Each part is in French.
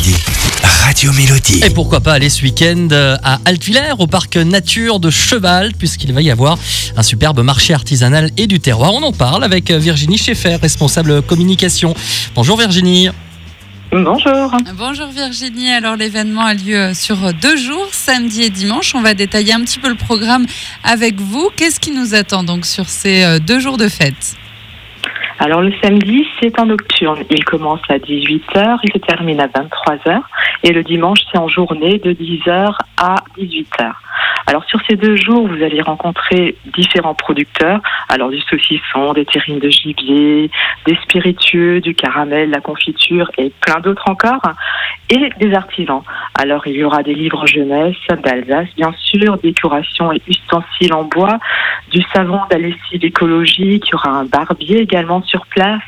Mélodie. Radio Mélodie. Et pourquoi pas aller ce week-end euh, à Altvillers, au parc nature de Cheval, puisqu'il va y avoir un superbe marché artisanal et du terroir. On en parle avec euh, Virginie Schaeffer, responsable communication. Bonjour Virginie. Bonjour. Bonjour Virginie, alors l'événement a lieu sur deux jours, samedi et dimanche. On va détailler un petit peu le programme avec vous. Qu'est-ce qui nous attend donc sur ces euh, deux jours de fête? Alors le samedi, c'est en nocturne. Il commence à 18h, il se termine à 23h. Et le dimanche, c'est en journée de 10h à 18h. Alors sur ces deux jours, vous allez rencontrer différents producteurs. Alors du saucisson, des terrines de gibier, des spiritueux, du caramel, la confiture et plein d'autres encore. Et des artisans. Alors il y aura des livres jeunesse d'Alsace, bien sûr, décorations et ustensiles en bois, du savon, de la lessive écologique, y aura un barbier également sur place,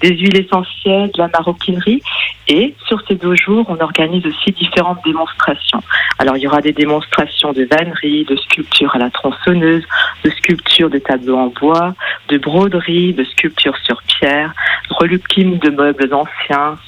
des huiles essentielles, de la maroquinerie. Et sur ces deux jours, on organise aussi différentes démonstrations. Alors il y aura des démonstrations de vannerie, de sculpture à la tronçonneuse, de sculpture de tableaux en bois, de broderie, de sculpture sur pierre, de de meubles anciens.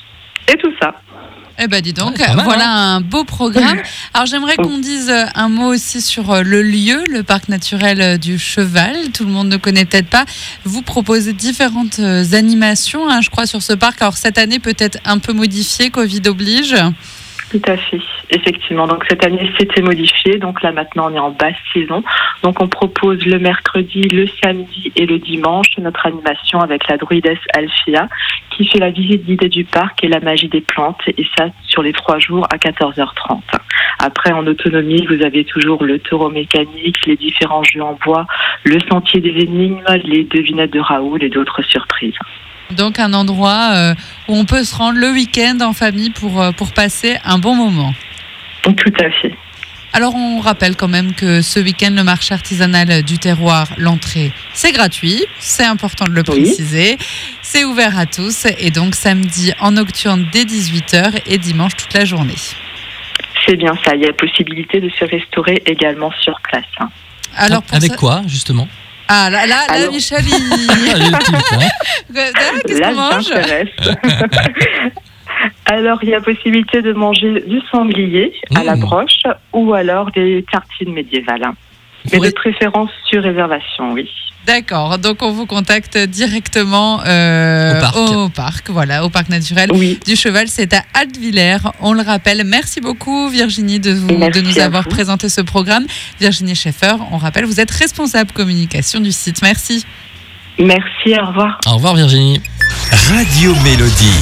Eh ben dis donc, Ouais, pas mal, voilà un beau programme. Alors j'aimerais qu'on dise euh, un mot aussi sur euh, le lieu, le parc naturel euh, du Cheval. Tout le monde ne connaît peut-être pas. Vous proposez différentes animations, hein, je crois, sur ce parc. Alors cette année peut-être un peu modifiée, Covid oblige? Tout à fait, effectivement. Donc cette année, c'était modifié. Donc là, maintenant, on est en basse saison. Donc on propose le mercredi, le samedi et le dimanche notre animation avec la druidesse Alfia qui fait la visite guidée du parc et la magie des plantes. Et ça, sur les trois jours à 14h30. Après, en autonomie, vous avez toujours le taureau mécanique, les différents jeux en bois, le sentier des énigmes, les devinettes de Raoul et d'autres surprises. Donc un endroit euh, où on peut se rendre le week-end en famille pour, euh, pour passer un bon moment. Tout à fait. Alors on rappelle quand même que ce week-end, le marché artisanal du terroir, l'entrée, c'est gratuit, c'est important de le Oui. préciser, c'est ouvert à tous et donc samedi en nocturne dès 18h et dimanche toute la journée. C'est bien ça. Il y a possibilité de se restaurer également sur place. hein. Alors pour avec ça- quoi justement? Ah là, là, là Alors- Michel, il... Allez, le petit, hein. Ah, qu'est-ce Là, qu'on mange? Alors, il y a possibilité de manger du sanglier à la Mmh. broche ou alors des tartines médiévales. Mais Vous- de préférence sur réservation, oui. D'accord, donc on vous contacte directement euh, Au parc. au parc, voilà, au parc naturel. Oui, du cheval, c'est à Altvillers. On le rappelle. Merci beaucoup, Virginie, de, vous, Merci de nous avoir vous. présenté ce programme. Virginie Schaeffer, on rappelle, vous êtes responsable communication du site. Merci. merci, au revoir. Au revoir Virginie. Radio Mélodie.